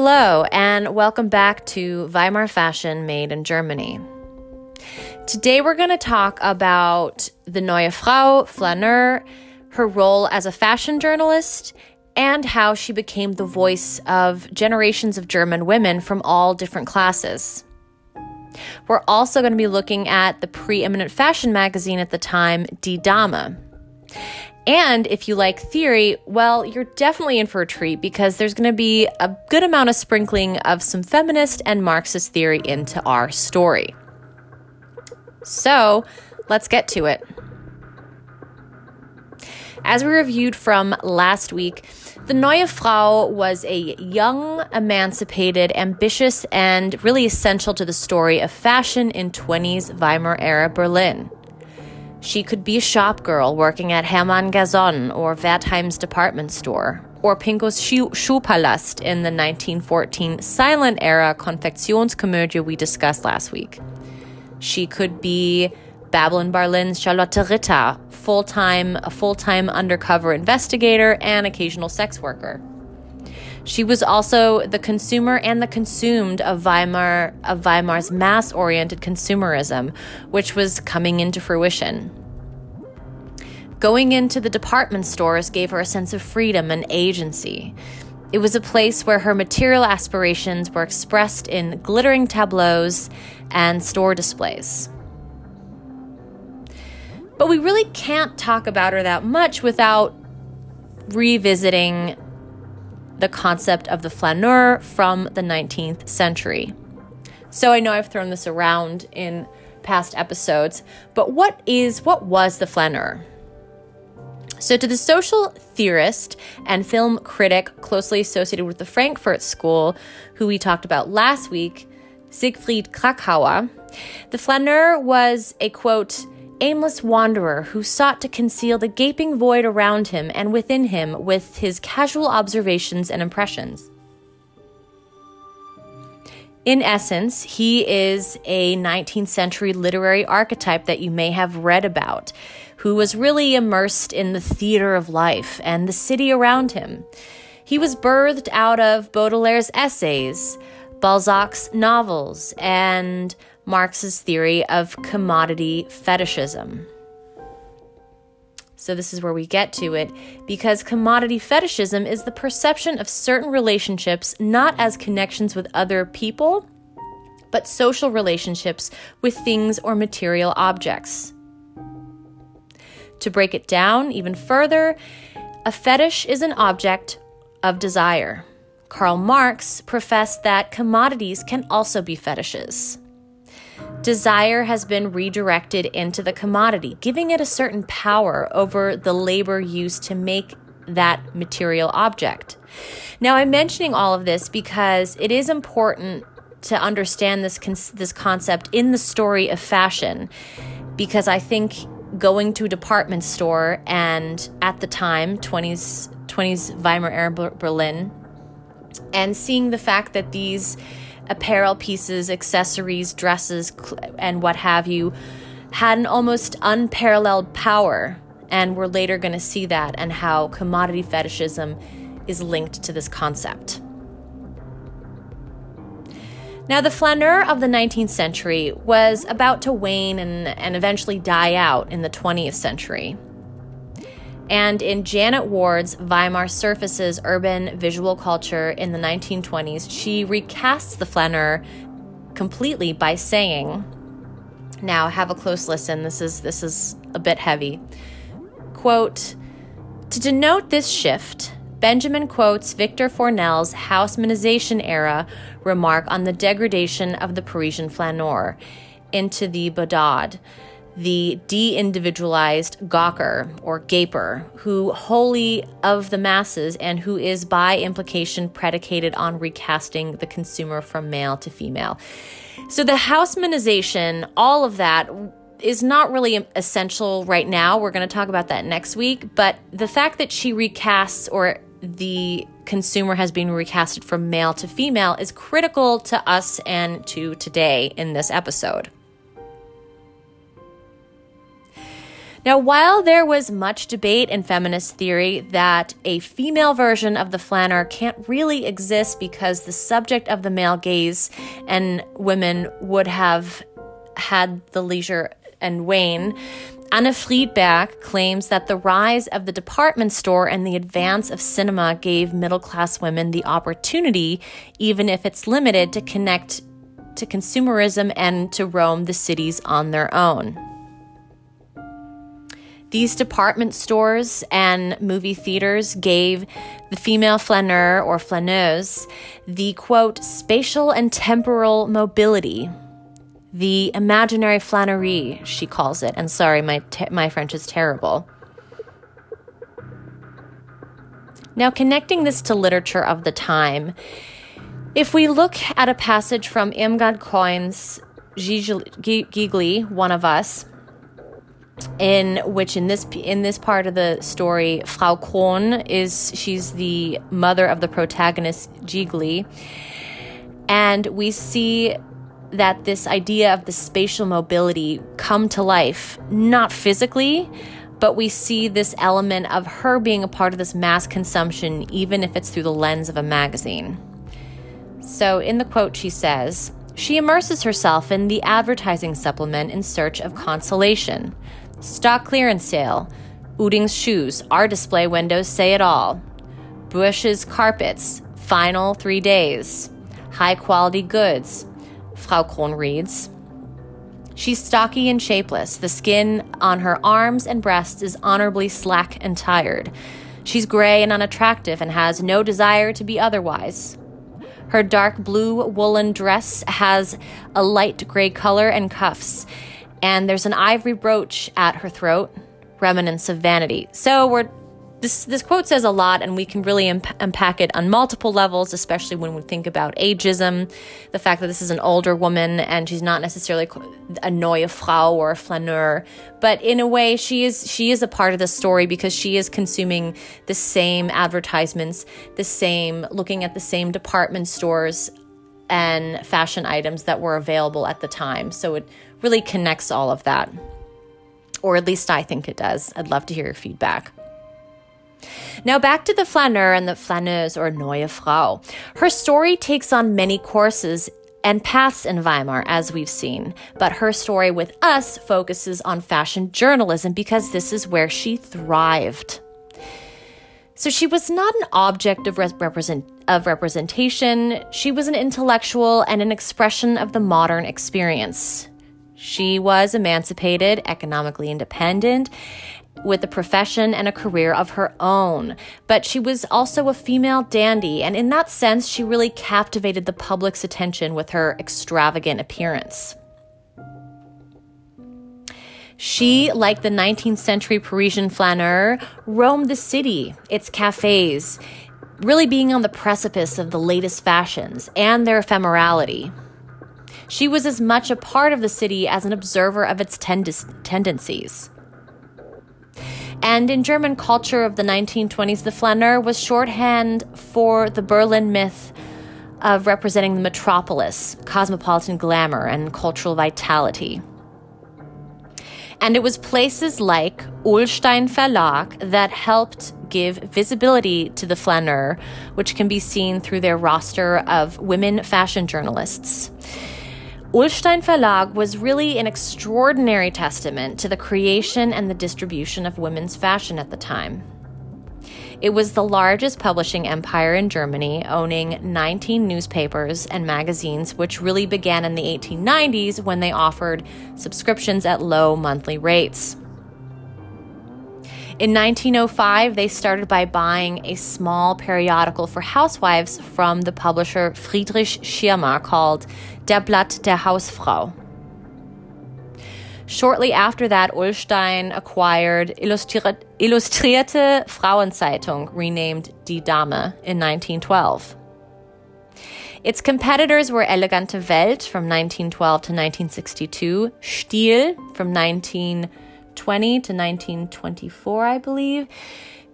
Hello, and welcome back to Weimar Fashion Made in Germany. Today we're going to talk about the Neue Frau, Flaneur, her role as a fashion journalist, and how she became the voice of generations of German women from all different classes. We're also going to be looking at the preeminent fashion magazine at the time, Die Dame. And if you like theory, well, you're definitely in for a treat because there's going to be a good amount of sprinkling of some feminist and Marxist theory into our story. So let's get to it. As we reviewed from last week, the Neue Frau was a young, emancipated, ambitious, and really essential to the story of fashion in 20s Weimar era Berlin. She could be a shop girl working at Hermann Gerson or Wertheim's department store, or Pinkus Schuhpalast in the 1914 silent era Konfektionskomödie we discussed last week. She could be Babylon Berlin's Charlotte Ritter, full-time a full-time undercover investigator and occasional sex worker. She was also the consumer and the consumed of Weimar of Weimar's mass-oriented consumerism, which was coming into fruition. Going into the department stores gave her a sense of freedom and agency. It was a place where her material aspirations were expressed in glittering tableaus and store displays. But we really can't talk about her that much without revisiting the concept of the flaneur from the 19th century. So I know I've thrown this around in past episodes, but what is what was the flaneur? So, to the social theorist and film critic closely associated with the Frankfurt School, who we talked about last week, Siegfried Kracauer, the flaneur was a quote, aimless wanderer who sought to conceal the gaping void around him and within him with his casual observations and impressions. In essence, he is a 19th century literary archetype that you may have read about, who was really immersed in the theater of life and the city around him. He was birthed out of Baudelaire's essays, Balzac's novels, and Marx's theory of commodity fetishism. So, this is where we get to it because commodity fetishism is the perception of certain relationships not as connections with other people, but social relationships with things or material objects. To break it down even further, a fetish is an object of desire. Karl Marx professed that commodities can also be fetishes. Desire has been redirected into the commodity, giving it a certain power over the labor used to make that material object. Now, I'm mentioning all of this because it is important to understand this con- this concept in the story of fashion because I think going to a department store and at the time 20s 20s Weimar era Berlin and seeing the fact that these apparel pieces, accessories, dresses, and what have you had an almost unparalleled power. And we're later going to see that and how commodity fetishism is linked to this concept. Now, the flaneur of the 19th century was about to wane and, and eventually die out in the 20th century. And in Janet Ward's Weimar Surfaces Urban Visual Culture in the 1920s, she recasts the flaneur completely by saying, now have a close listen, this is this is a bit heavy. Quote, to denote this shift, Benjamin quotes Victor Fournel's Haussmannization era remark on the degradation of the Parisian flaneur into the badaud the de individualized gawker or gaper, who wholly of the masses and who is by implication predicated on recasting the consumer from male to female. So the Haussmannization, all of that is not really essential right now. We're going to talk about that next week. But the fact that she recasts or the consumer has been recasted from male to female is critical to us and to today in this episode. Now, while there was much debate in feminist theory that a female version of the flaneur can't really exist because the subject of the male gaze and women would have had the leisure and wane, Anne Friedberg claims that the rise of the department store and the advance of cinema gave middle class women the opportunity, even if it's limited, to connect to consumerism and to roam the cities on their own. These department stores and movie theaters gave the female flaneur or flaneuse the quote, spatial and temporal mobility the imaginary flânerie, she calls it. And sorry, my, te- my French is terrible. Now, connecting this to literature of the time, if we look at a passage from Keun's Gilgi, One of Us, in which in this in this part of the story, Frau Kron is she's the mother of the protagonist Gilgi, and we see that this idea of the spatial mobility come to life, not physically, but we see this element of her being a part of this mass consumption, even if it's through the lens of a magazine. So, in the quote, she says, She immerses herself in the advertising supplement in search of consolation. Stock clearance sale, Ooding's shoes, our display windows say it all. Bush's carpets, final three days. High quality goods, Frau Kron reads. She's stocky and shapeless. The skin on her arms and breasts is honorably slack and tired. She's gray and unattractive and has no desire to be otherwise. Her dark blue woolen dress has a light gray color and cuffs, and there's an ivory brooch at her throat, remnants of vanity. So we're this this quote says a lot and we can really imp- unpack it on multiple levels especially when we think about ageism the fact that this is an older woman and she's not necessarily a neue frau or a flaneur but in a way she is she is a part of the story because she is consuming the same advertisements the same looking at the same department stores and fashion items that were available at the time so it really connects all of that or at least I think it does. I'd love to hear your feedback. Now back to the flaneur and the flaneuse or neue Frau. Her story takes on many courses and paths in Weimar, as we've seen, but her story with us focuses on fashion journalism because this is where she thrived. So she was not an object of, represent, of representation, she was an intellectual and an expression of the modern experience. She was emancipated, economically independent, with a profession and a career of her own. But she was also a female dandy, and in that sense, she really captivated the public's attention with her extravagant appearance. She, like the 19th century Parisian flaneur, roamed the city, its cafes, really being on the precipice of the latest fashions and their ephemerality. She was as much a part of the city as an observer of its tendencies. And in German culture of the 1920s, the flaneur was shorthand for the Berlin myth of representing the metropolis, cosmopolitan glamour, and cultural vitality. And it was places like Ullstein Verlag that helped give visibility to the flaneur, which can be seen through their roster of women fashion journalists. Ullstein Verlag was really an extraordinary testament to the creation and the distribution of women's fashion at the time. It was the largest publishing empire in Germany, owning 19 newspapers and magazines, which really began in the 1890s when they offered subscriptions at low monthly rates. In 1905, they started by buying a small periodical for housewives from the publisher Friedrich Schirmer called Der Blatt der Hausfrau. Shortly after that, Ullstein acquired Illustrierte Frauenzeitung, renamed Die Dame, in 1912. Its competitors were Elegante Welt from 1912 to 1962, Stil from 1920 to 1924, I believe,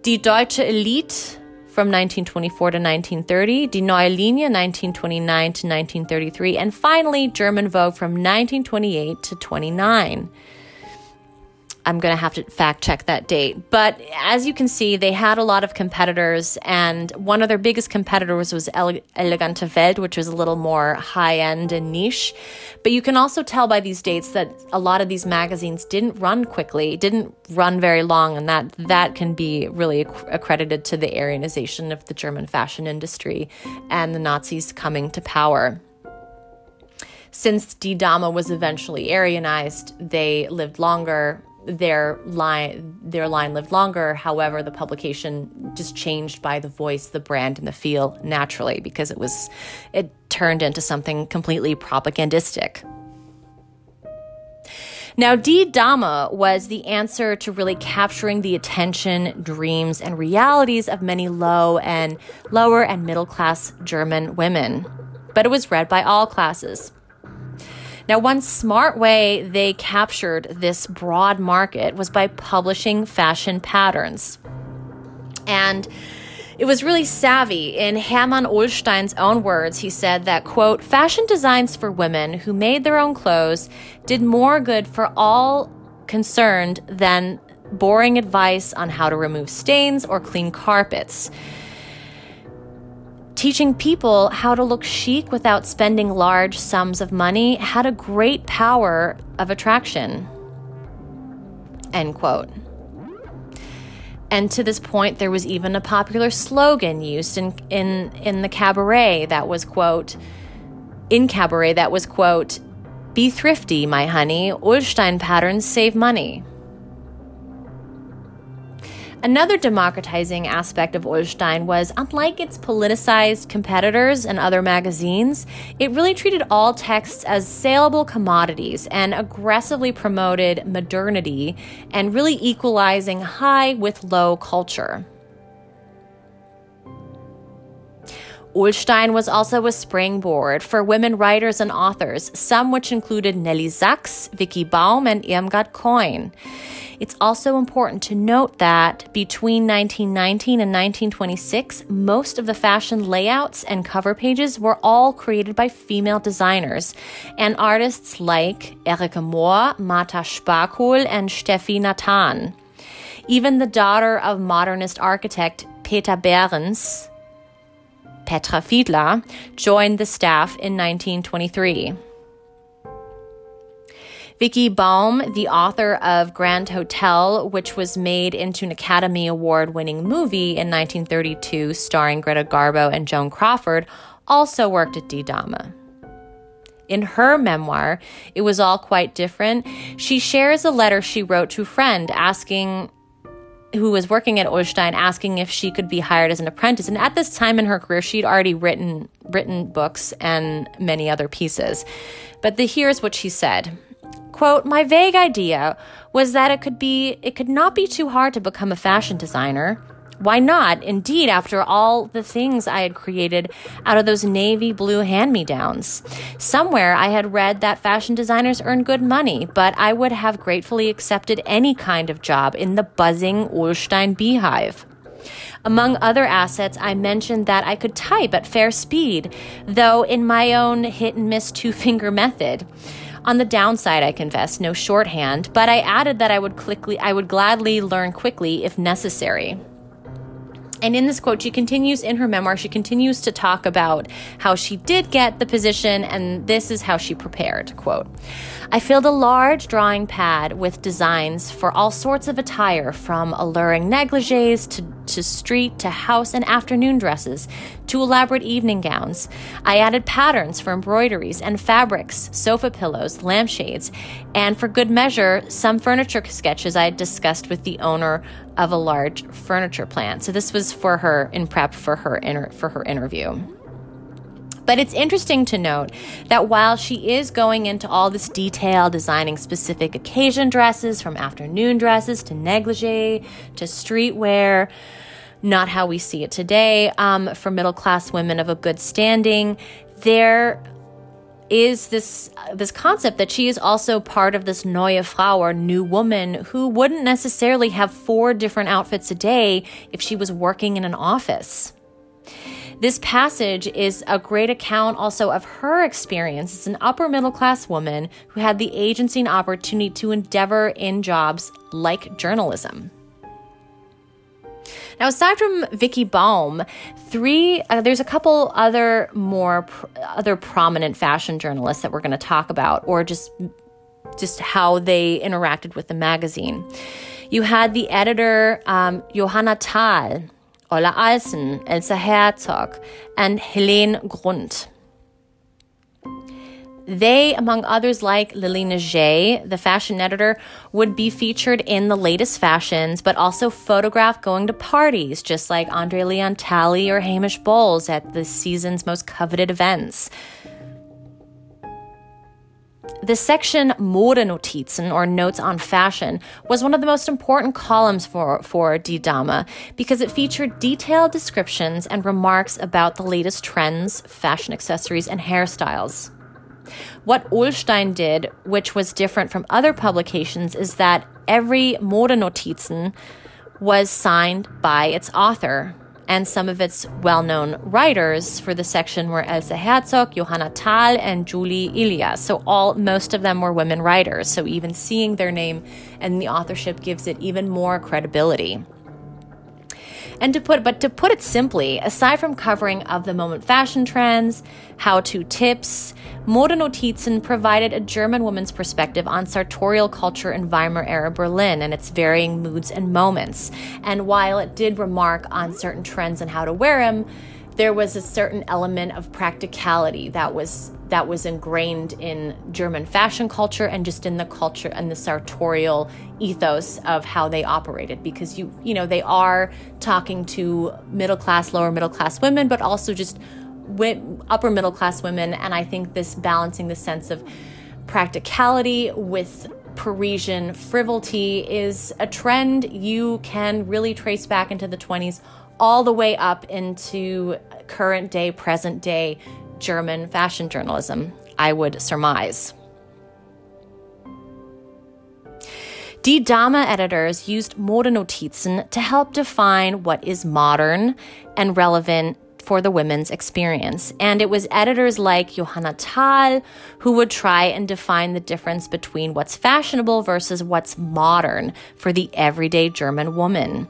Die Deutsche Elite from 1924 to 1930, Die Neue Linie 1929 to 1933, and finally German Vogue from 1928 to 29. I'm going to have to fact check that date. But as you can see, they had a lot of competitors, and one of their biggest competitors was Ele- Elegante Welt, which was a little more high end and niche. But you can also tell by these dates that a lot of these magazines didn't run quickly, didn't run very long, and that that can be really accredited to the Aryanization of the German fashion industry and the Nazis coming to power. Since Die Dame was eventually Aryanized, they lived longer, their line their line lived longer however the publication just changed by the voice the brand and the feel naturally because it was it turned into something completely propagandistic now, D Dama was the answer to really capturing the attention, dreams, and realities of many low and lower and middle class German women. But it was read by all classes. Now, one smart way they captured this broad market was by publishing fashion patterns. And it was really savvy. In Hermann Ullstein's own words, he said that, quote, fashion designs for women who made their own clothes did more good for all concerned than boring advice on how to remove stains or clean carpets. Teaching people how to look chic without spending large sums of money had a great power of attraction. End quote. And to this point, there was even a popular slogan used in, in, in the cabaret that was, quote, in cabaret that was, quote, be thrifty, my honey. Ullstein patterns save money. Another democratizing aspect of Ullstein was unlike its politicized competitors and other magazines, it really treated all texts as saleable commodities and aggressively promoted modernity and really equalizing high with low culture. Ullstein was also a springboard for women writers and authors, some which included Nelly Sachs, Vicky Baum, and Irmgard Keun. It's also important to note that between 1919 and 1926, most of the fashion layouts and cover pages were all created by female designers and artists like Erika Mohr, Martha Sparkohl, and Steffi Nathan. Even the daughter of modernist architect Peter Behrens, Petra Fiedler, joined the staff in 1923. Vicky Baum, the author of Grand Hotel, which was made into an Academy Award winning movie in 1932 starring Greta Garbo and Joan Crawford, also worked at Die Dame. In her memoir, It Was All Quite Different, she shares a letter she wrote to a friend asking who was working at Ullstein asking if she could be hired as an apprentice. And at this time in her career, she'd already written written books and many other pieces. But the, here's what she said. Quote, my vague idea was that it could be it could not be too hard to become a fashion designer. Why not? Indeed, after all the things I had created out of those navy blue hand me downs. Somewhere I had read that fashion designers earn good money, but I would have gratefully accepted any kind of job in the buzzing Ullstein beehive. Among other assets, I mentioned that I could type at fair speed, though in my own hit and miss two finger method. On the downside, I confess, no shorthand, but I added that I would quickly I would gladly learn quickly if necessary. And in this quote, she continues in her memoir, she continues to talk about how she did get the position, and this is how she prepared. Quote I filled a large drawing pad with designs for all sorts of attire, from alluring negligees to, to street to house and afternoon dresses to elaborate evening gowns. I added patterns for embroideries and fabrics, sofa pillows, lampshades, and for good measure, some furniture sketches I had discussed with the owner of a large furniture plant. So this was for her in prep for her inter- for her interview. But it's interesting to note that while she is going into all this detail, designing specific occasion dresses from afternoon dresses to negligee to streetwear, not how we see it today, um, for middle class women of a good standing, there is this this concept that she is also part of this neue Frau or new woman who wouldn't necessarily have four different outfits a day if she was working in an office. This passage is a great account also of her experience as an upper middle class woman who had the agency and opportunity to endeavor in jobs like journalism. Now, aside from Vicky Baum, three uh, there's a couple other more pr- other prominent fashion journalists that we're going to talk about, or just just how they interacted with the magazine. You had the editor um, Johanna Thal, Ola Alsen, Elsa Herzog, and Helene Grund. They, among others like Lily Nager, the fashion editor, would be featured in the latest fashions, but also photographed going to parties, just like Andre Leon Talley or Hamish Bowles at the season's most coveted events. The section Modenotizen, or Notes on Fashion, was one of the most important columns for, for Die Dame because it featured detailed descriptions and remarks about the latest trends, fashion accessories, and hairstyles. What Ullstein did, which was different from other publications, is that every Modenotizen was signed by its author. And some of its well known writers for the section were Elsa Herzog, Johanna Thal, and Julie Elias. So, all most of them were women writers. So, even seeing their name and the authorship gives it even more credibility. And to put, but to put it simply, aside from covering of the moment fashion trends, how to tips, Modenotizen provided a German woman's perspective on sartorial culture in Weimar era Berlin and its varying moods and moments. And while it did remark on certain trends and how to wear them, there was a certain element of practicality that was that was ingrained in German fashion culture and just in the culture and the sartorial ethos of how they operated. Because you you know they are talking to middle class lower middle class women but also just upper middle class women. And I think this balancing the sense of practicality with Parisian frivolity is a trend you can really trace back into the 20s all the way up into current day, present day German fashion journalism, I would surmise. Die Dame editors used Modenotizen to help define what is modern and relevant for the women's experience. And it was editors like Johanna Thal who would try and define the difference between what's fashionable versus what's modern for the everyday German woman.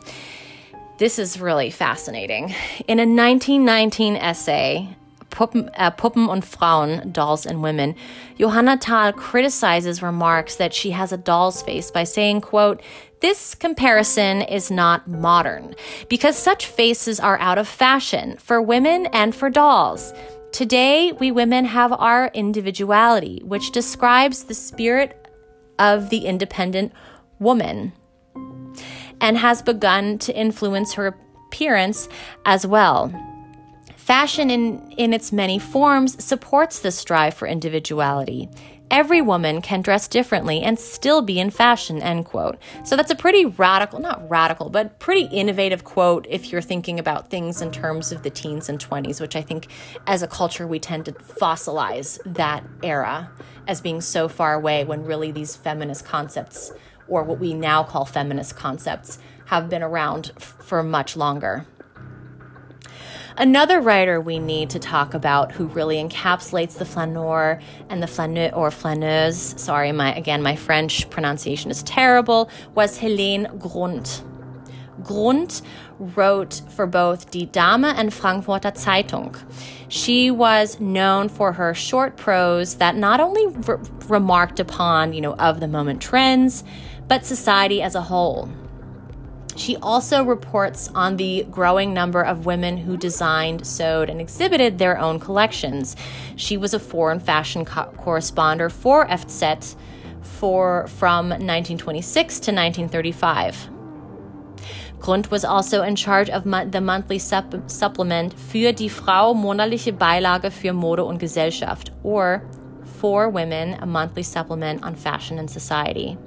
This is really fascinating. In a 1919 essay, Puppen, uh, Puppen und Frauen, Dolls and Women, Johanna Thal criticizes remarks that she has a doll's face by saying, quote, this comparison is not modern because such faces are out of fashion for women and for dolls. Today, we women have our individuality, which describes the spirit of the independent woman and has begun to influence her appearance as well. Fashion, in, in its many forms, supports this strive for individuality. Every woman can dress differently and still be in fashion, end quote. So that's a pretty radical, not radical, but pretty innovative quote if you're thinking about things in terms of the teens and 20s, which I think as a culture we tend to fossilize that era as being so far away when really these feminist concepts or what we now call feminist concepts, have been around f- for much longer. Another writer we need to talk about who really encapsulates the flaneur and the flaneur or flaneuse, sorry, my again my French pronunciation is terrible, was Helene Grund. Grund wrote for both Die Dame and Frankfurter Zeitung. She was known for her short prose that not only re- remarked upon, you know, of the moment trends, but society as a whole. She also reports on the growing number of women who designed, sewed, and exhibited their own collections. She was a foreign fashion co- correspondent for FZ for from 1926 to 1935. Grund was also in charge of mo- the monthly sup- supplement für die Frau monatliche Beilage für Mode und Gesellschaft, or For Women, a monthly supplement on fashion and society.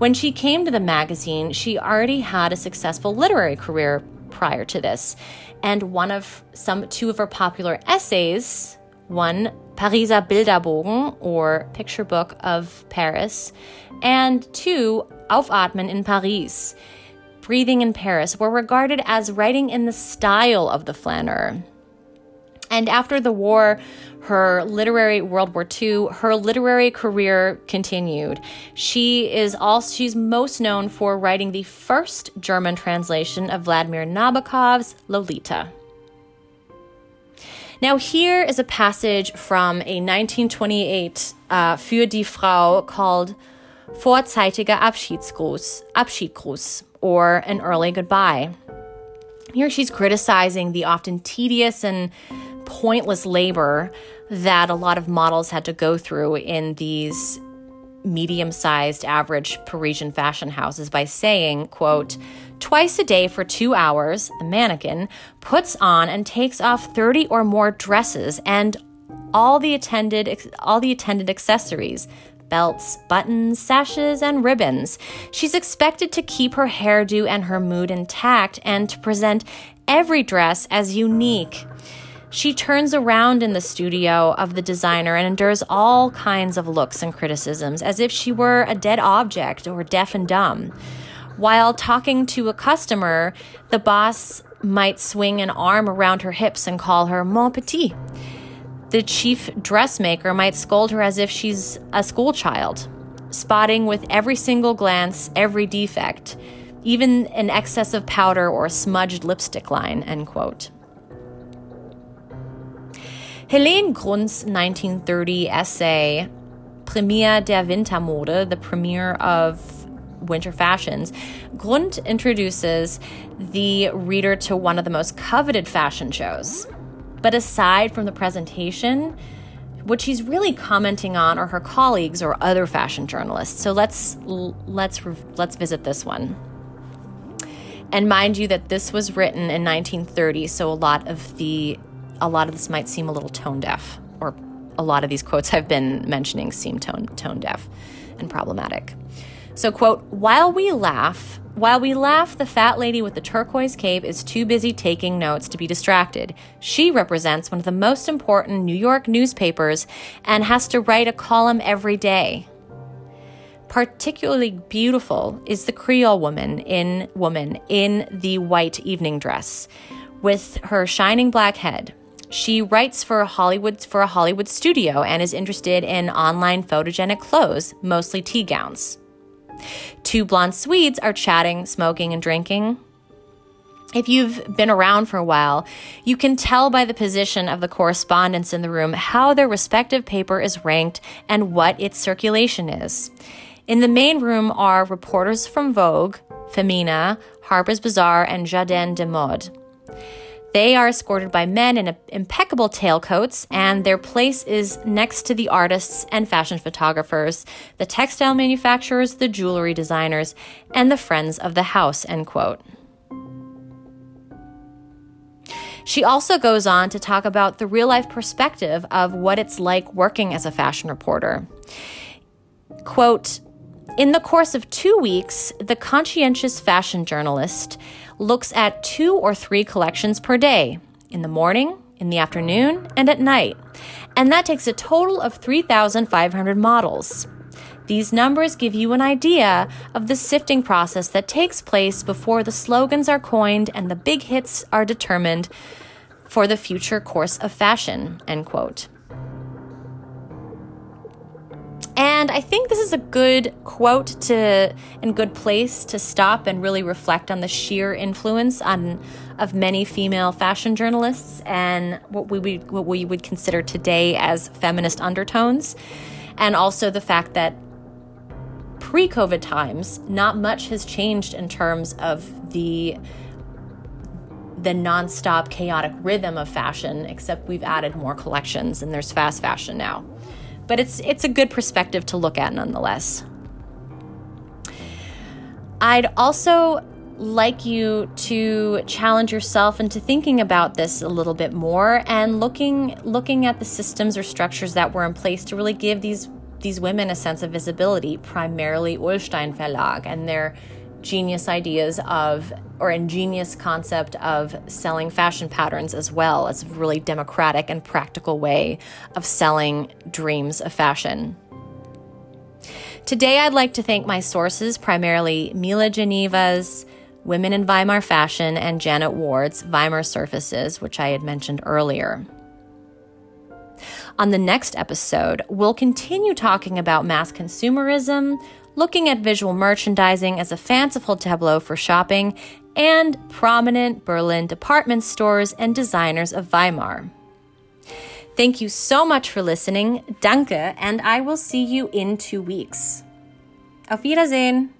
When she came to the magazine, she already had a successful literary career prior to this. And one of some two of her popular essays, one Pariser Bilderbogen or Picture Book of Paris, and two Aufatmen in Paris, breathing in Paris were regarded as writing in the style of the flaneur. And after the war, her literary World War II, her literary career continued. She is also she's most known for writing the first German translation of Vladimir Nabokov's Lolita. Now, here is a passage from a 1928 uh, Für die Frau called Vorzeitiger Abschiedsgruß, Abschiedgruß, or an early goodbye. Here she's criticizing the often tedious and pointless labor that a lot of models had to go through in these medium sized average Parisian fashion houses by saying, quote, Twice a day for two hours, the mannequin puts on and takes off 30 or more dresses and all the attended all the attendant accessories belts, buttons, sashes, and ribbons. She's expected to keep her hairdo and her mood intact and to present every dress as unique. She turns around in the studio of the designer and endures all kinds of looks and criticisms as if she were a dead object or deaf and dumb. While talking to a customer, the boss might swing an arm around her hips and call her mon petit. The chief dressmaker might scold her as if she's a schoolchild, spotting with every single glance every defect, even an excess of powder or a smudged lipstick line, end quote. Helene Grund's 1930 essay, Premier der Wintermode, the premiere of winter fashions, Grund introduces the reader to one of the most coveted fashion shows. But aside from the presentation, what she's really commenting on are her colleagues or other fashion journalists. So let's let's let's visit this one. And mind you that this was written in 1930, so a lot of the a lot of this might seem a little tone deaf, or a lot of these quotes I've been mentioning seem tone, tone deaf and problematic. So, quote, while we laugh, while we laugh, the fat lady with the turquoise cape is too busy taking notes to be distracted. She represents one of the most important New York newspapers and has to write a column every day. Particularly beautiful is the Creole woman in woman in the white evening dress with her shining black head. She writes for a Hollywood for a Hollywood studio and is interested in online photogenic clothes, mostly tea gowns. Two blonde Swedes are chatting, smoking, and drinking. If you've been around for a while, you can tell by the position of the correspondents in the room how their respective paper is ranked and what its circulation is. In the main room are reporters from Vogue, Femina, Harper's Bazaar, and Jardin des Modes. They are escorted by men in impeccable tailcoats, and their place is next to the artists and fashion photographers, the textile manufacturers, the jewelry designers, and the friends of the house. End quote. She also goes on to talk about the real life perspective of what it's like working as a fashion reporter. Quote, in the course of two weeks, the conscientious fashion journalist looks at two or three collections per day in the morning, in the afternoon, and at night. And that takes a total of 3,500 models. These numbers give you an idea of the sifting process that takes place before the slogans are coined and the big hits are determined for the future course of fashion. End quote. And I think this is a good quote to and good place to stop and really reflect on the sheer influence on of many female fashion journalists and what we would, what we would consider today as feminist undertones, and also the fact that pre-COVID times, not much has changed in terms of the the nonstop chaotic rhythm of fashion, except we've added more collections and there's fast fashion now but it's it's a good perspective to look at nonetheless. I'd also like you to challenge yourself into thinking about this a little bit more and looking looking at the systems or structures that were in place to really give these these women a sense of visibility, primarily Ullstein Verlag and their genius ideas of or ingenious concept of selling fashion patterns as well as a really democratic and practical way of selling dreams of fashion. Today, I'd like to thank my sources, primarily Mila Ganeva's, Women in Weimar Fashion, and Janet Ward's Weimar Surfaces, which I had mentioned earlier. On the next episode, we'll continue talking about mass consumerism, looking at visual merchandising as a fanciful tableau for shopping, and prominent Berlin department stores and designers of Weimar. Thank you so much for listening. Danke, and I will see you in two weeks. Auf Wiedersehen!